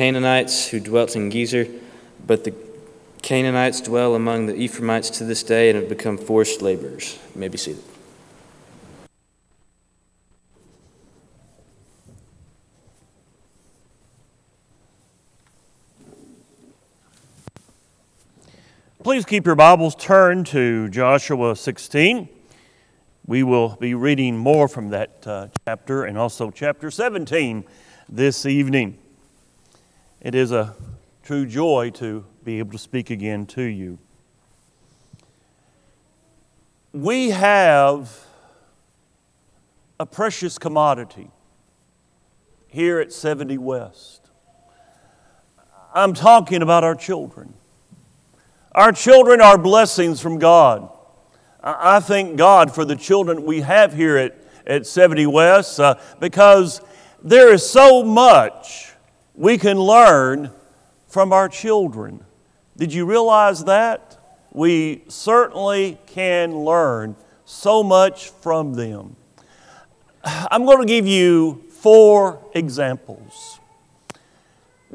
Canaanites who dwelt in Gezer, but the Canaanites dwell among the Ephraimites to this day and have become forced laborers. You may be. Please keep your Bibles turned to Joshua 16. We will be reading more from that uh, chapter and also chapter 17 this evening. It is a true joy to be able to speak again to you. We have a precious commodity here at 70 West. I'm talking about our children. Our children are blessings from God. I thank God for the children we have here at, at 70 West uh, because there is so much we can learn from our children. Did you realize that? We certainly can learn so much from them. I'm going to give you four examples.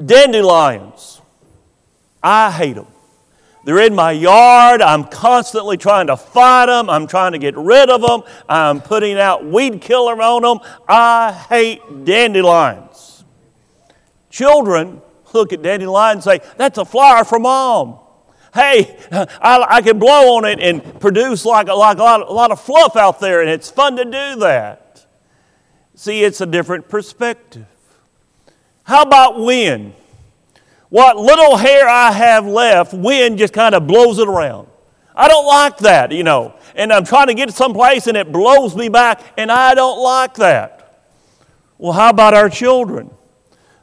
Dandelions. I hate them. They're in my yard. I'm constantly trying to fight them. I'm trying to get rid of them. I'm putting out weed killer on them. I hate dandelions. Children look at dandelion and say, That's a flower for mom. Hey, I, I can blow on it and produce like, like a, lot, a lot of fluff out there, and it's fun to do that. See, it's a different perspective. How about wind? What little hair I have left, wind just kind of blows it around. I don't like that, you know. And I'm trying to get someplace and it blows me back, and I don't like that. Well, how about our children?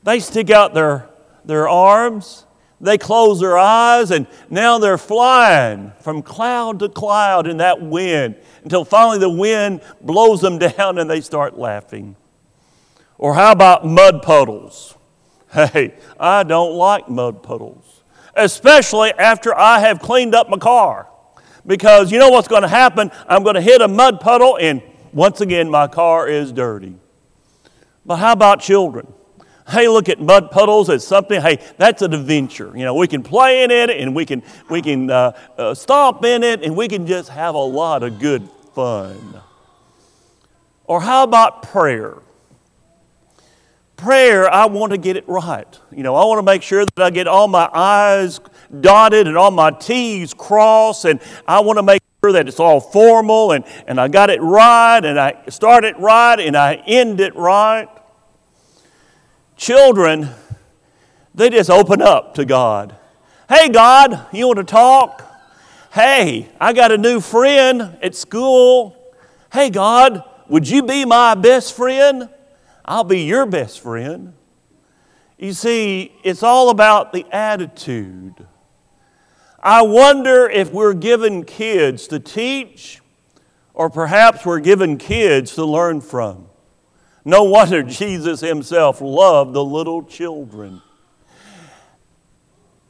They stick out their, their arms, they close their eyes, and now they're flying from cloud to cloud in that wind until finally the wind blows them down and they start laughing. Or how about mud puddles? Hey, I don't like mud puddles, especially after I have cleaned up my car. Because you know what's going to happen? I'm going to hit a mud puddle, and once again, my car is dirty. But how about children? Hey, look at mud puddles as something. Hey, that's an adventure. You know, we can play in it, and we can we can uh, uh, stomp in it, and we can just have a lot of good fun. Or how about prayer? prayer, I want to get it right. You know, I want to make sure that I get all my I's dotted and all my T's crossed, and I want to make sure that it's all formal and, and I got it right, and I start it right, and I end it right. Children, they just open up to God. Hey, God, you want to talk? Hey, I got a new friend at school. Hey, God, would you be my best friend? I'll be your best friend. You see, it's all about the attitude. I wonder if we're given kids to teach, or perhaps we're given kids to learn from. No wonder Jesus himself loved the little children.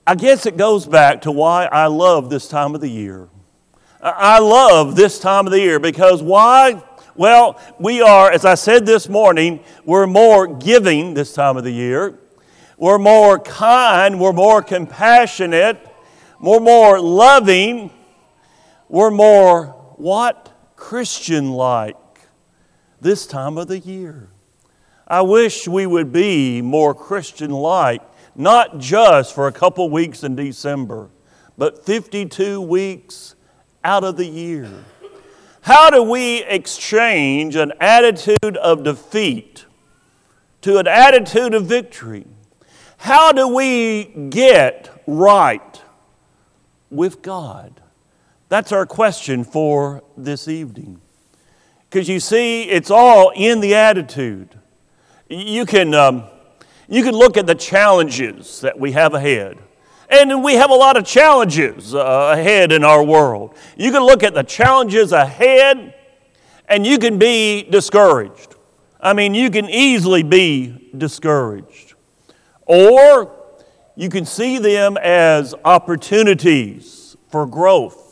I guess it goes back to why I love this time of the year. I love this time of the year because why? Well, we are, as I said this morning, we're more giving this time of the year. We're more kind. We're more compassionate. We're more loving. We're more what? Christian like this time of the year. I wish we would be more Christian like, not just for a couple weeks in December, but 52 weeks out of the year. How do we exchange an attitude of defeat to an attitude of victory? How do we get right with God? That's our question for this evening. Because you see, it's all in the attitude. You can, um, you can look at the challenges that we have ahead. And we have a lot of challenges uh, ahead in our world. You can look at the challenges ahead and you can be discouraged. I mean, you can easily be discouraged. Or you can see them as opportunities for growth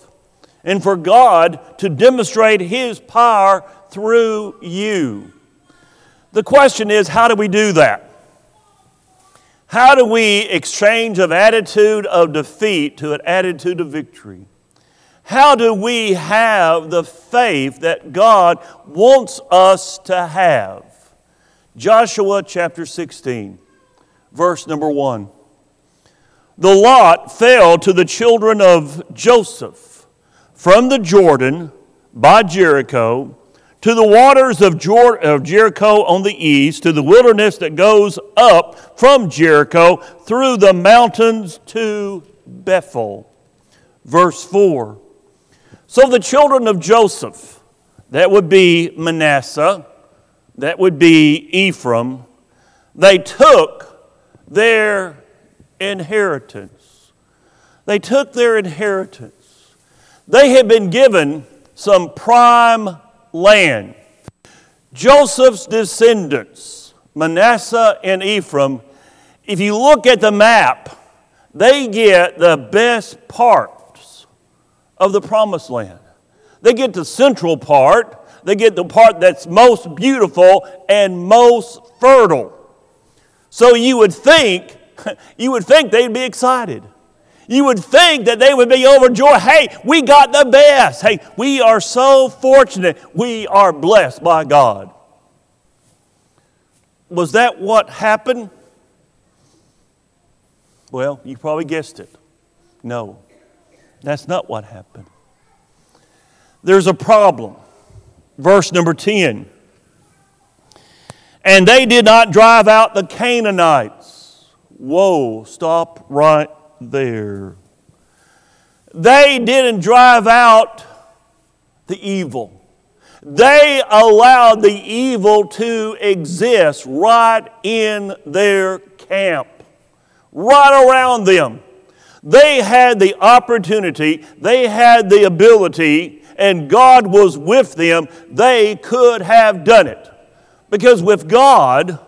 and for God to demonstrate His power through you. The question is how do we do that? How do we exchange an attitude of defeat to an attitude of victory? How do we have the faith that God wants us to have? Joshua chapter 16, verse number 1. The lot fell to the children of Joseph from the Jordan by Jericho to the waters of, Jericho on the east, to the wilderness that goes up from Jericho through the mountains to Bethel. Verse 4. So the children of Joseph, that would be Manasseh, that would be Ephraim, they took their inheritance. They took their inheritance. They had been given some prime land. Joseph's descendants, Manasseh and Ephraim, if you look at the map, they get the best parts of the promised land. They get the central part, they get the part that's most beautiful and most fertile. So you would think, you would think they'd be excited. You would think that they would be overjoyed. Hey, we got the best. Hey, we are so fortunate. We are blessed by God. Was that what happened? Well, you probably guessed it. No, that's not what happened. There's a problem. Verse number 10. And they did not drive out the Canaanites. Whoa, stop right there. They didn't drive out the evil. They allowed the evil to exist right in their camp, right around them. They had the opportunity, they had the ability, and God was with them. They could have done it. Because with God,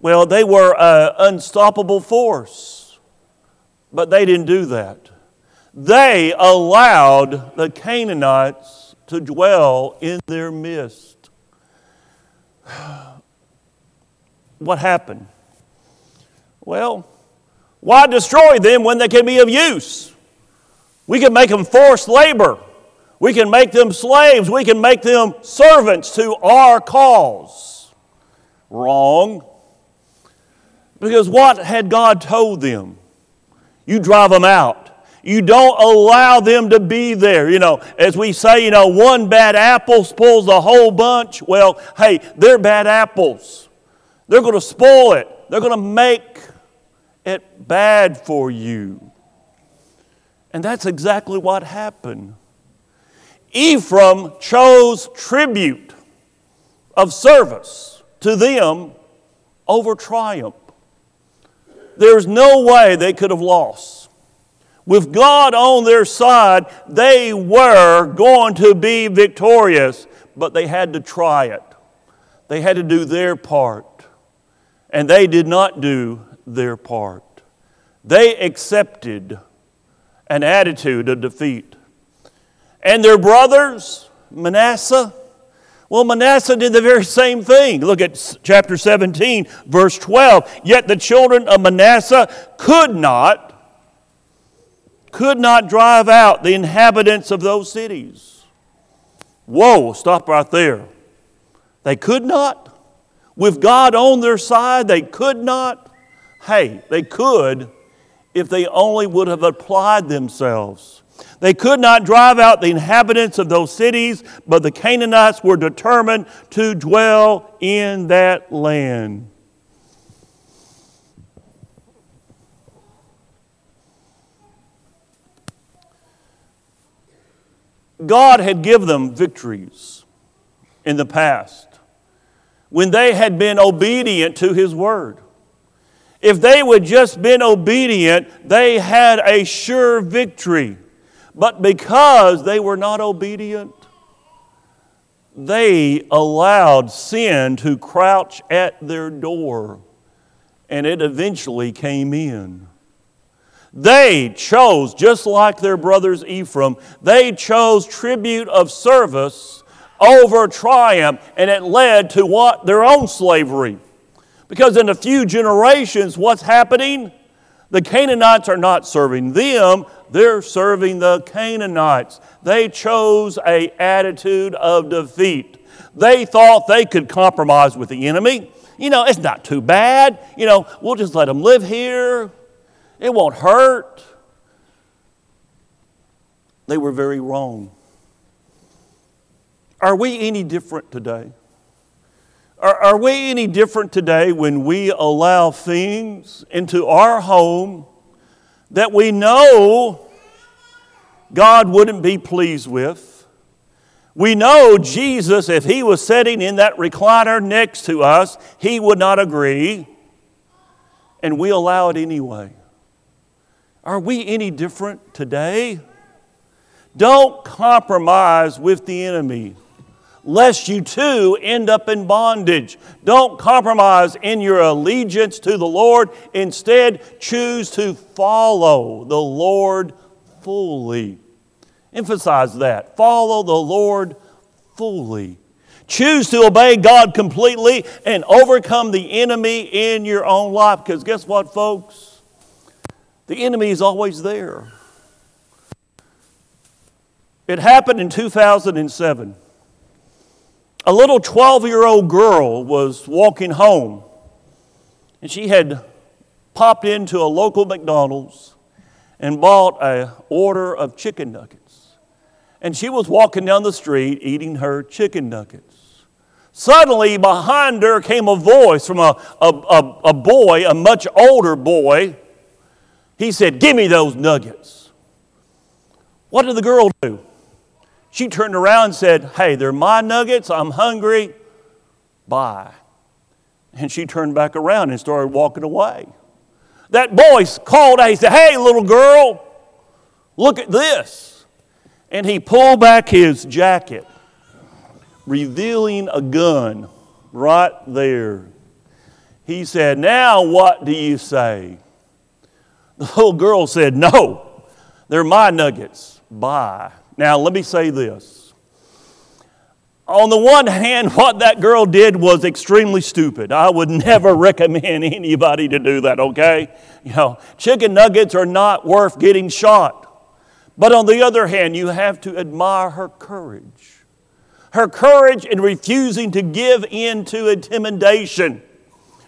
well, they were an unstoppable force. But they didn't do that. They allowed the Canaanites to dwell in their midst. What happened? Well, why destroy them when they can be of use? We can make them forced labor. We can make them slaves. We can make them servants to our cause. Wrong. Because what had God told them? You drive them out. You don't allow them to be there. You know, as we say, you know, one bad apple spoils the whole bunch. Well, hey, they're bad apples. They're going to spoil it, they're going to make it bad for you. And that's exactly what happened. Ephraim chose tribute of service to them over triumph. There's no way they could have lost. With God on their side, they were going to be victorious, but they had to try it. They had to do their part, and they did not do their part. They accepted an attitude of defeat. And their brothers, Manasseh, well, Manasseh did the very same thing. Look at chapter 17, verse 12. Yet the children of Manasseh could not, could not drive out the inhabitants of those cities. Whoa, stop right there. They could not. With God on their side, they could not. Hey, they could if they only would have applied themselves. They could not drive out the inhabitants of those cities, but the Canaanites were determined to dwell in that land. God had given them victories in the past when they had been obedient to His word. If they would just been obedient, they had a sure victory. But because they were not obedient, they allowed sin to crouch at their door, and it eventually came in. They chose, just like their brothers Ephraim, they chose tribute of service over triumph, and it led to what? Their own slavery. Because in a few generations, what's happening? The Canaanites are not serving them, they're serving the Canaanites. They chose a attitude of defeat. They thought they could compromise with the enemy. You know, it's not too bad. You know, we'll just let them live here. It won't hurt. They were very wrong. Are we any different today? Are, are we any different today when we allow things into our home that we know God wouldn't be pleased with? We know Jesus, if he was sitting in that recliner next to us, he would not agree, and we allow it anyway. Are we any different today? Don't compromise with the enemy lest you too end up in bondage. Don't compromise in your allegiance to the Lord. Instead, choose to follow the Lord fully. Emphasize that. Follow the Lord fully. Choose to obey God completely and overcome the enemy in your own life. Because guess what, folks? The enemy is always there. It happened in 2007 a little 12 year old girl was walking home, and she had popped into a local McDonald's and bought an order of chicken nuggets. And she was walking down the street eating her chicken nuggets. Suddenly, behind her came a voice from a, a, a, a boy, a much older boy. He said, Give me those nuggets. What did the girl do? She turned around and said, Hey, they're my nuggets. I'm hungry. Bye. And she turned back around and started walking away. That boy called out, he said, Hey, little girl, look at this. And he pulled back his jacket, revealing a gun right there. He said, Now what do you say? The little girl said, No, they're my nuggets. Bye. Now, let me say this. On the one hand, what that girl did was extremely stupid. I would never recommend anybody to do that, okay? You know, chicken nuggets are not worth getting shot. But on the other hand, you have to admire her courage. Her courage in refusing to give in to intimidation.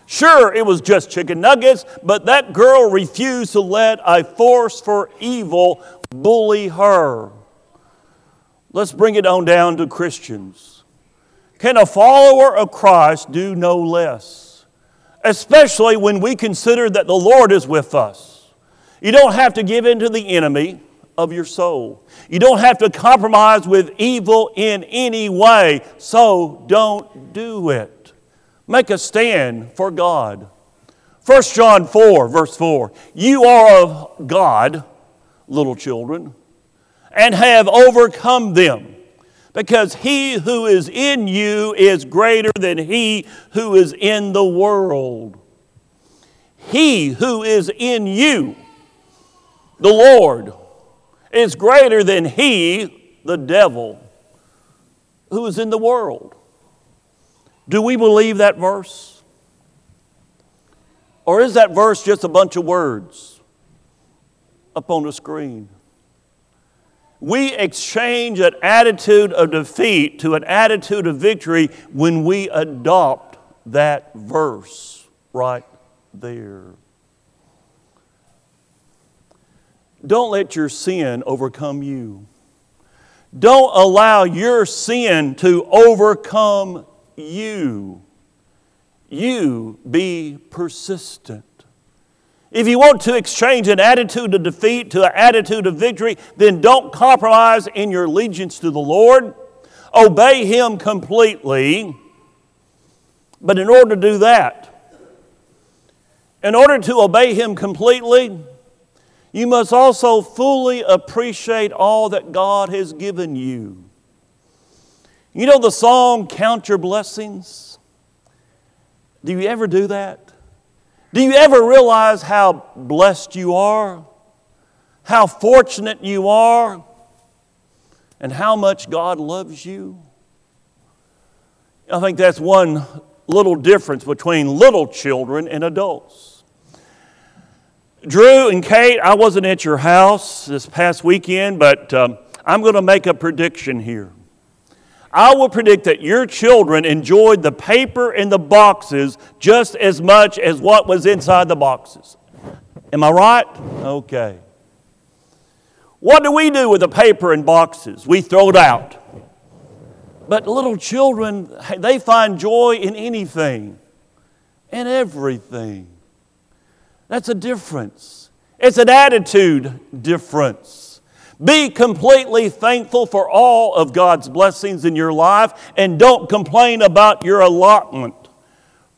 Sure, it was just chicken nuggets, but that girl refused to let a force for evil bully her. Let's bring it on down to Christians. Can a follower of Christ do no less? Especially when we consider that the Lord is with us. You don't have to give in to the enemy of your soul. You don't have to compromise with evil in any way, so don't do it. Make a stand for God. 1 John 4, verse 4 You are of God, little children and have overcome them. Because he who is in you is greater than he who is in the world. He who is in you, the Lord, is greater than he, the devil, who is in the world. Do we believe that verse? Or is that verse just a bunch of words up on the screen? We exchange an attitude of defeat to an attitude of victory when we adopt that verse right there. Don't let your sin overcome you. Don't allow your sin to overcome you. You be persistent. If you want to exchange an attitude of defeat to an attitude of victory, then don't compromise in your allegiance to the Lord. Obey Him completely. But in order to do that, in order to obey Him completely, you must also fully appreciate all that God has given you. You know the song, Count Your Blessings? Do you ever do that? Do you ever realize how blessed you are? How fortunate you are? And how much God loves you? I think that's one little difference between little children and adults. Drew and Kate, I wasn't at your house this past weekend, but um, I'm going to make a prediction here. I will predict that your children enjoyed the paper in the boxes just as much as what was inside the boxes. Am I right? Okay. What do we do with the paper in boxes? We throw it out. But little children, they find joy in anything and everything. That's a difference. It's an attitude difference. Be completely thankful for all of God's blessings in your life and don't complain about your allotment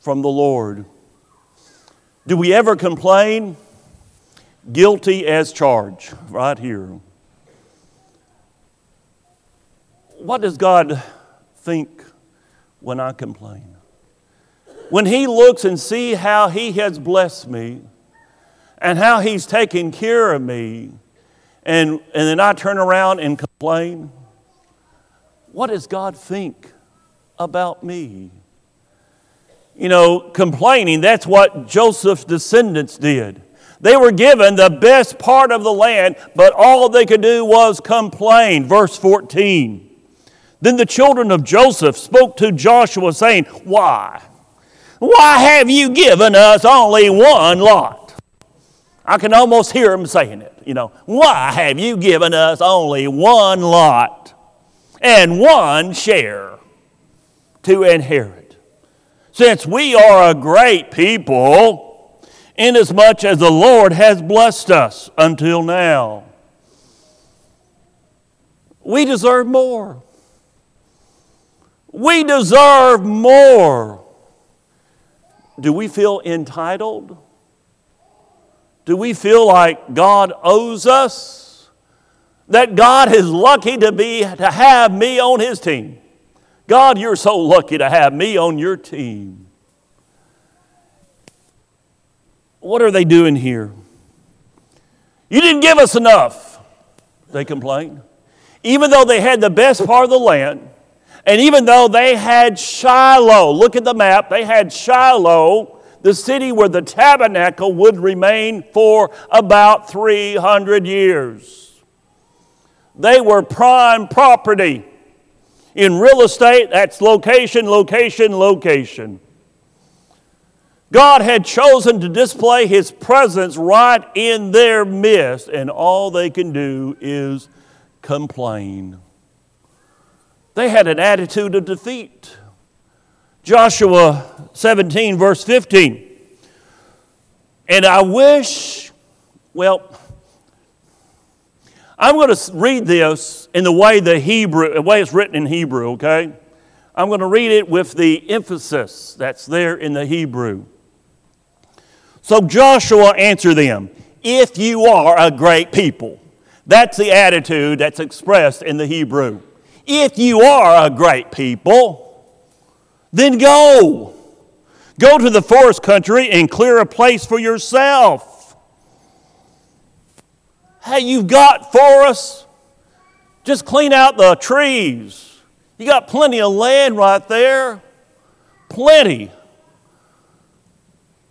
from the Lord. Do we ever complain? Guilty as charged, right here. What does God think when I complain? When He looks and see how He has blessed me and how He's taken care of me, and, and then I turn around and complain, what does God think about me? You know, complaining, that's what Joseph's descendants did. They were given the best part of the land, but all they could do was complain. Verse 14. Then the children of Joseph spoke to Joshua, saying, Why? Why have you given us only one lot? I can almost hear them saying it. You know, why have you given us only one lot and one share to inherit? Since we are a great people, inasmuch as the Lord has blessed us until now, we deserve more. We deserve more. Do we feel entitled? Do we feel like God owes us? That God is lucky to be to have me on his team. God, you're so lucky to have me on your team. What are they doing here? You didn't give us enough, they complain. Even though they had the best part of the land, and even though they had Shiloh, look at the map, they had Shiloh, the city where the tabernacle would remain for about 300 years. They were prime property. In real estate, that's location, location, location. God had chosen to display His presence right in their midst, and all they can do is complain. They had an attitude of defeat. Joshua 17, verse 15. And I wish, well, I'm going to read this in the way the Hebrew, the way it's written in Hebrew, okay? I'm going to read it with the emphasis that's there in the Hebrew. So Joshua answered them, If you are a great people, that's the attitude that's expressed in the Hebrew. If you are a great people, then go. Go to the forest country and clear a place for yourself. Hey, you've got forests. Just clean out the trees. You got plenty of land right there. Plenty.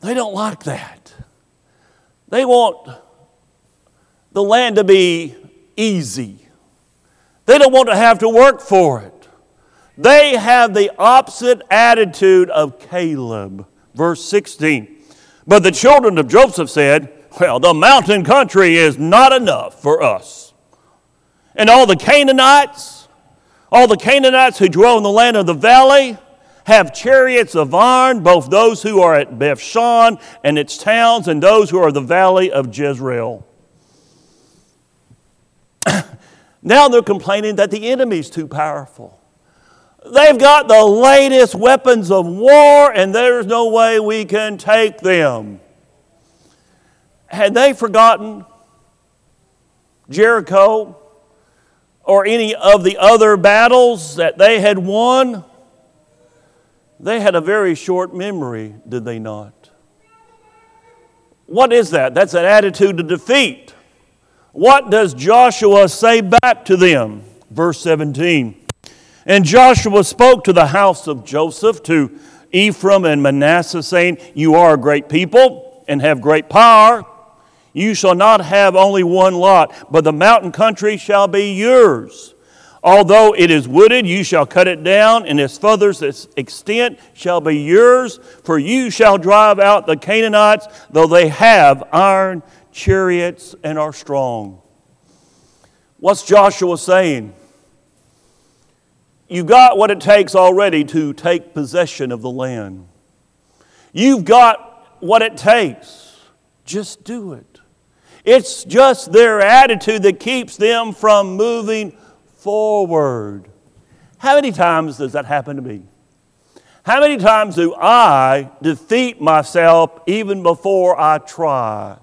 They don't like that. They want the land to be easy. They don't want to have to work for it. They have the opposite attitude of Caleb. Verse 16. But the children of Joseph said, Well, the mountain country is not enough for us. And all the Canaanites, all the Canaanites who dwell in the land of the valley, have chariots of iron, both those who are at Bethshan and its towns, and those who are the valley of Jezreel. Now they're complaining that the enemy's too powerful. They've got the latest weapons of war, and there's no way we can take them. Had they forgotten Jericho or any of the other battles that they had won? They had a very short memory, did they not? What is that? That's an attitude of defeat. What does Joshua say back to them? Verse 17. And Joshua spoke to the house of Joseph, to Ephraim and Manasseh, saying, You are a great people and have great power. You shall not have only one lot, but the mountain country shall be yours. Although it is wooded, you shall cut it down, and its furthest its extent shall be yours. For you shall drive out the Canaanites, though they have iron chariots and are strong. What's Joshua saying? You got what it takes already to take possession of the land. You've got what it takes. Just do it. It's just their attitude that keeps them from moving forward. How many times does that happen to me? How many times do I defeat myself even before I try?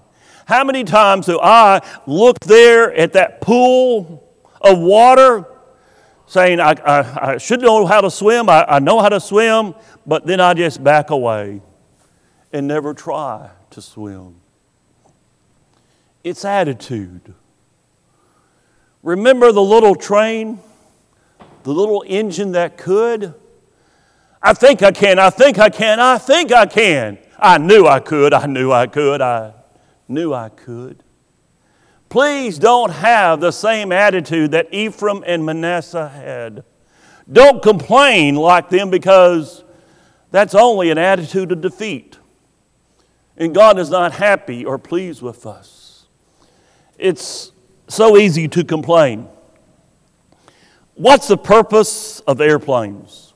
How many times do I look there at that pool of water saying, I, I, I should know how to swim, I, I know how to swim, but then I just back away and never try to swim? It's attitude. Remember the little train, the little engine that could? I think I can, I think I can, I think I can. I knew I could, I knew I could, I knew I could. Please don't have the same attitude that Ephraim and Manasseh had. Don't complain like them because that's only an attitude of defeat. And God is not happy or pleased with us. It's so easy to complain. What's the purpose of airplanes?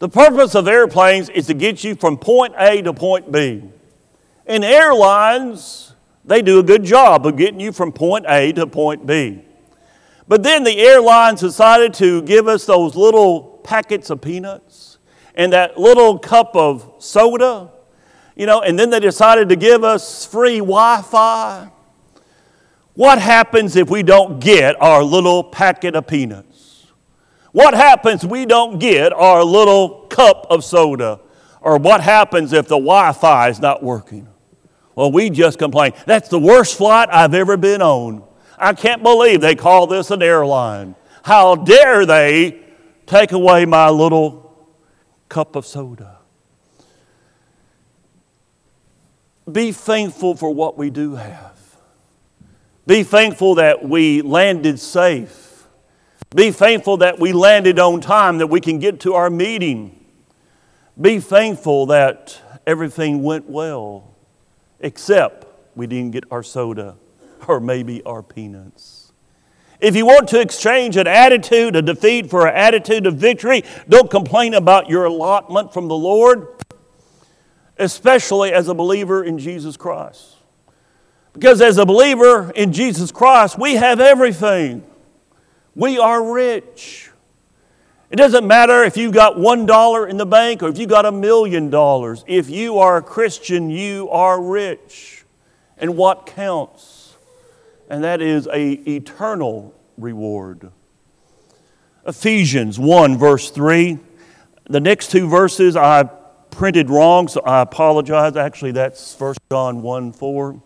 The purpose of airplanes is to get you from point A to point B. And airlines, they do a good job of getting you from point A to point B. But then the airlines decided to give us those little packets of peanuts and that little cup of soda, you know, and then they decided to give us free Wi Fi what happens if we don't get our little packet of peanuts? What happens if we don't get our little cup of soda? Or what happens if the Wi Fi is not working? Well, we just complain. That's the worst flight I've ever been on. I can't believe they call this an airline. How dare they take away my little cup of soda? Be thankful for what we do have. Be thankful that we landed safe. Be thankful that we landed on time, that we can get to our meeting. Be thankful that everything went well, except we didn't get our soda or maybe our peanuts. If you want to exchange an attitude of defeat for an attitude of victory, don't complain about your allotment from the Lord, especially as a believer in Jesus Christ. Because as a believer in Jesus Christ, we have everything. We are rich. It doesn't matter if you've got one dollar in the bank or if you've got a million dollars. If you are a Christian, you are rich. And what counts? And that is a eternal reward. Ephesians 1, verse 3. The next two verses I printed wrong, so I apologize. Actually, that's 1 John 1 4.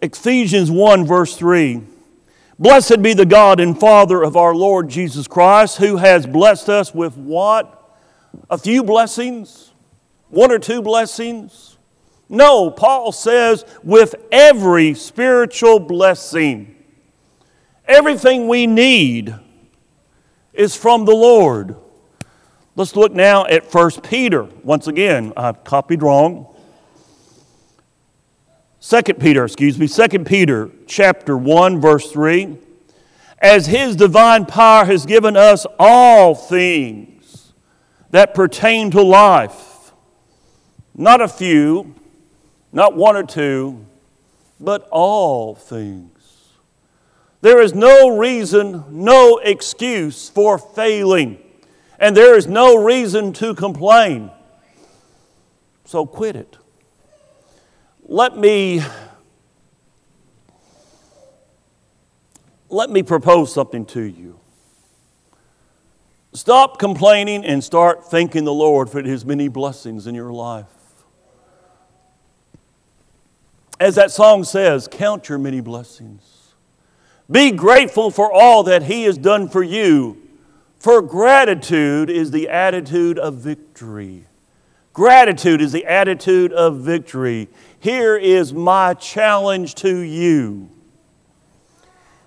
Ephesians 1, verse 3. Blessed be the God and Father of our Lord Jesus Christ, who has blessed us with what? A few blessings? One or two blessings? No, Paul says with every spiritual blessing. Everything we need is from the Lord. Let's look now at 1 Peter. Once again, I copied wrong. Second Peter, excuse me, Second Peter chapter 1 verse 3 as his divine power has given us all things that pertain to life not a few not one or two but all things. There is no reason no excuse for failing and there is no reason to complain. So quit it let me let me propose something to you. Stop complaining and start thanking the Lord for his many blessings in your life. As that song says, count your many blessings. Be grateful for all that he has done for you, for gratitude is the attitude of victory. Gratitude is the attitude of victory. Here is my challenge to you.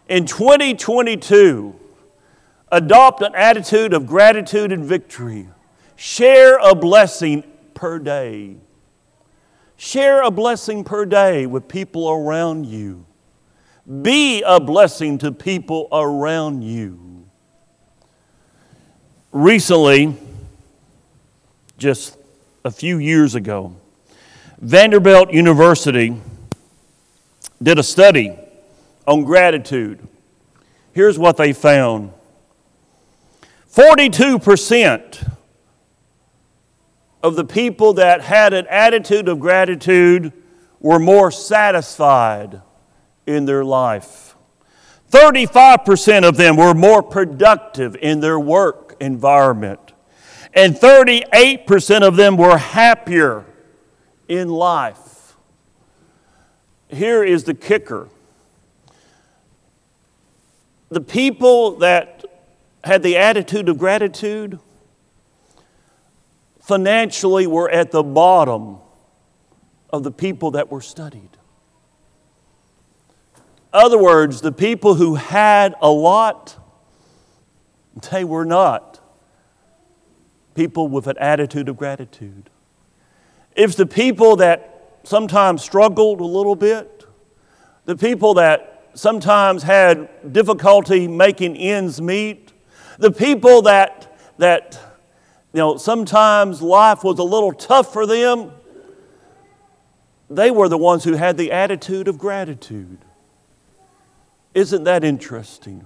In 2022, adopt an attitude of gratitude and victory. Share a blessing per day. Share a blessing per day with people around you. Be a blessing to people around you. Recently, just a few years ago, Vanderbilt University did a study on gratitude. Here's what they found 42% of the people that had an attitude of gratitude were more satisfied in their life. 35% of them were more productive in their work environment. And 38% of them were happier in life. Here is the kicker the people that had the attitude of gratitude financially were at the bottom of the people that were studied. Other words, the people who had a lot, they were not people with an attitude of gratitude. It's the people that sometimes struggled a little bit, the people that sometimes had difficulty making ends meet, the people that, that you know, sometimes life was a little tough for them, they were the ones who had the attitude of gratitude. Isn't that interesting?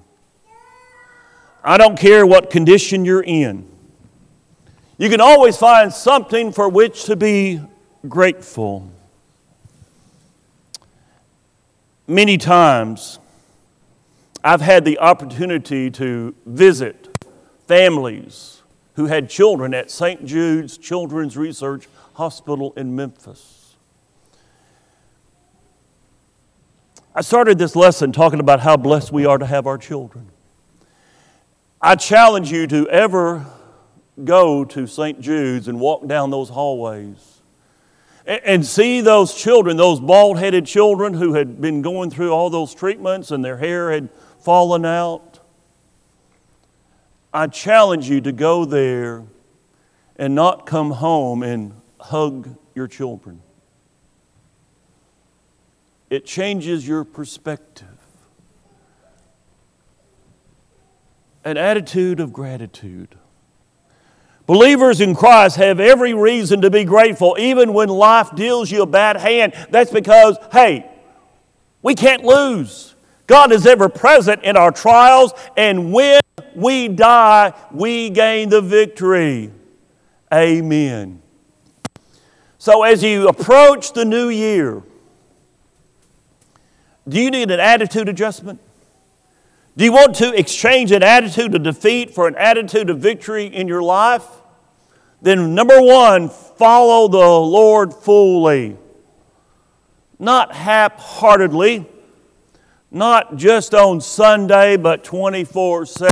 I don't care what condition you're in. You can always find something for which to be grateful. Many times, I've had the opportunity to visit families who had children at St. Jude's Children's Research Hospital in Memphis. I started this lesson talking about how blessed we are to have our children. I challenge you to ever go to St. Jude's and walk down those hallways and see those children, those bald headed children who had been going through all those treatments and their hair had fallen out. I challenge you to go there and not come home and hug your children it changes your perspective. An attitude of gratitude. Believers in Christ have every reason to be grateful, even when life deals you a bad hand. That's because, hey, we can't lose. God is ever present in our trials, and when we die, we gain the victory. Amen. So, as you approach the new year, do you need an attitude adjustment? Do you want to exchange an attitude of defeat for an attitude of victory in your life? Then, number one, follow the Lord fully. Not half heartedly, not just on Sunday, but 24 7.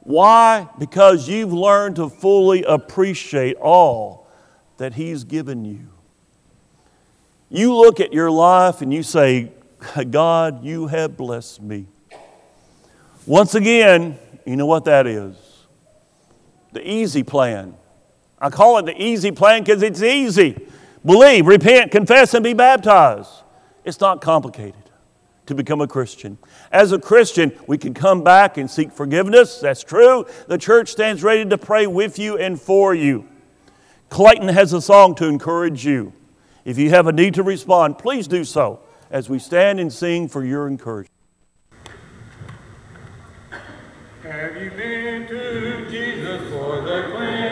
Why? Because you've learned to fully appreciate all that He's given you. You look at your life and you say, God, you have blessed me. Once again, you know what that is? The easy plan. I call it the easy plan because it's easy. Believe, repent, confess, and be baptized. It's not complicated to become a Christian. As a Christian, we can come back and seek forgiveness. That's true. The church stands ready to pray with you and for you. Clayton has a song to encourage you. If you have a need to respond, please do so as we stand and sing for your encouragement. Have you been to Jesus for the cleansing?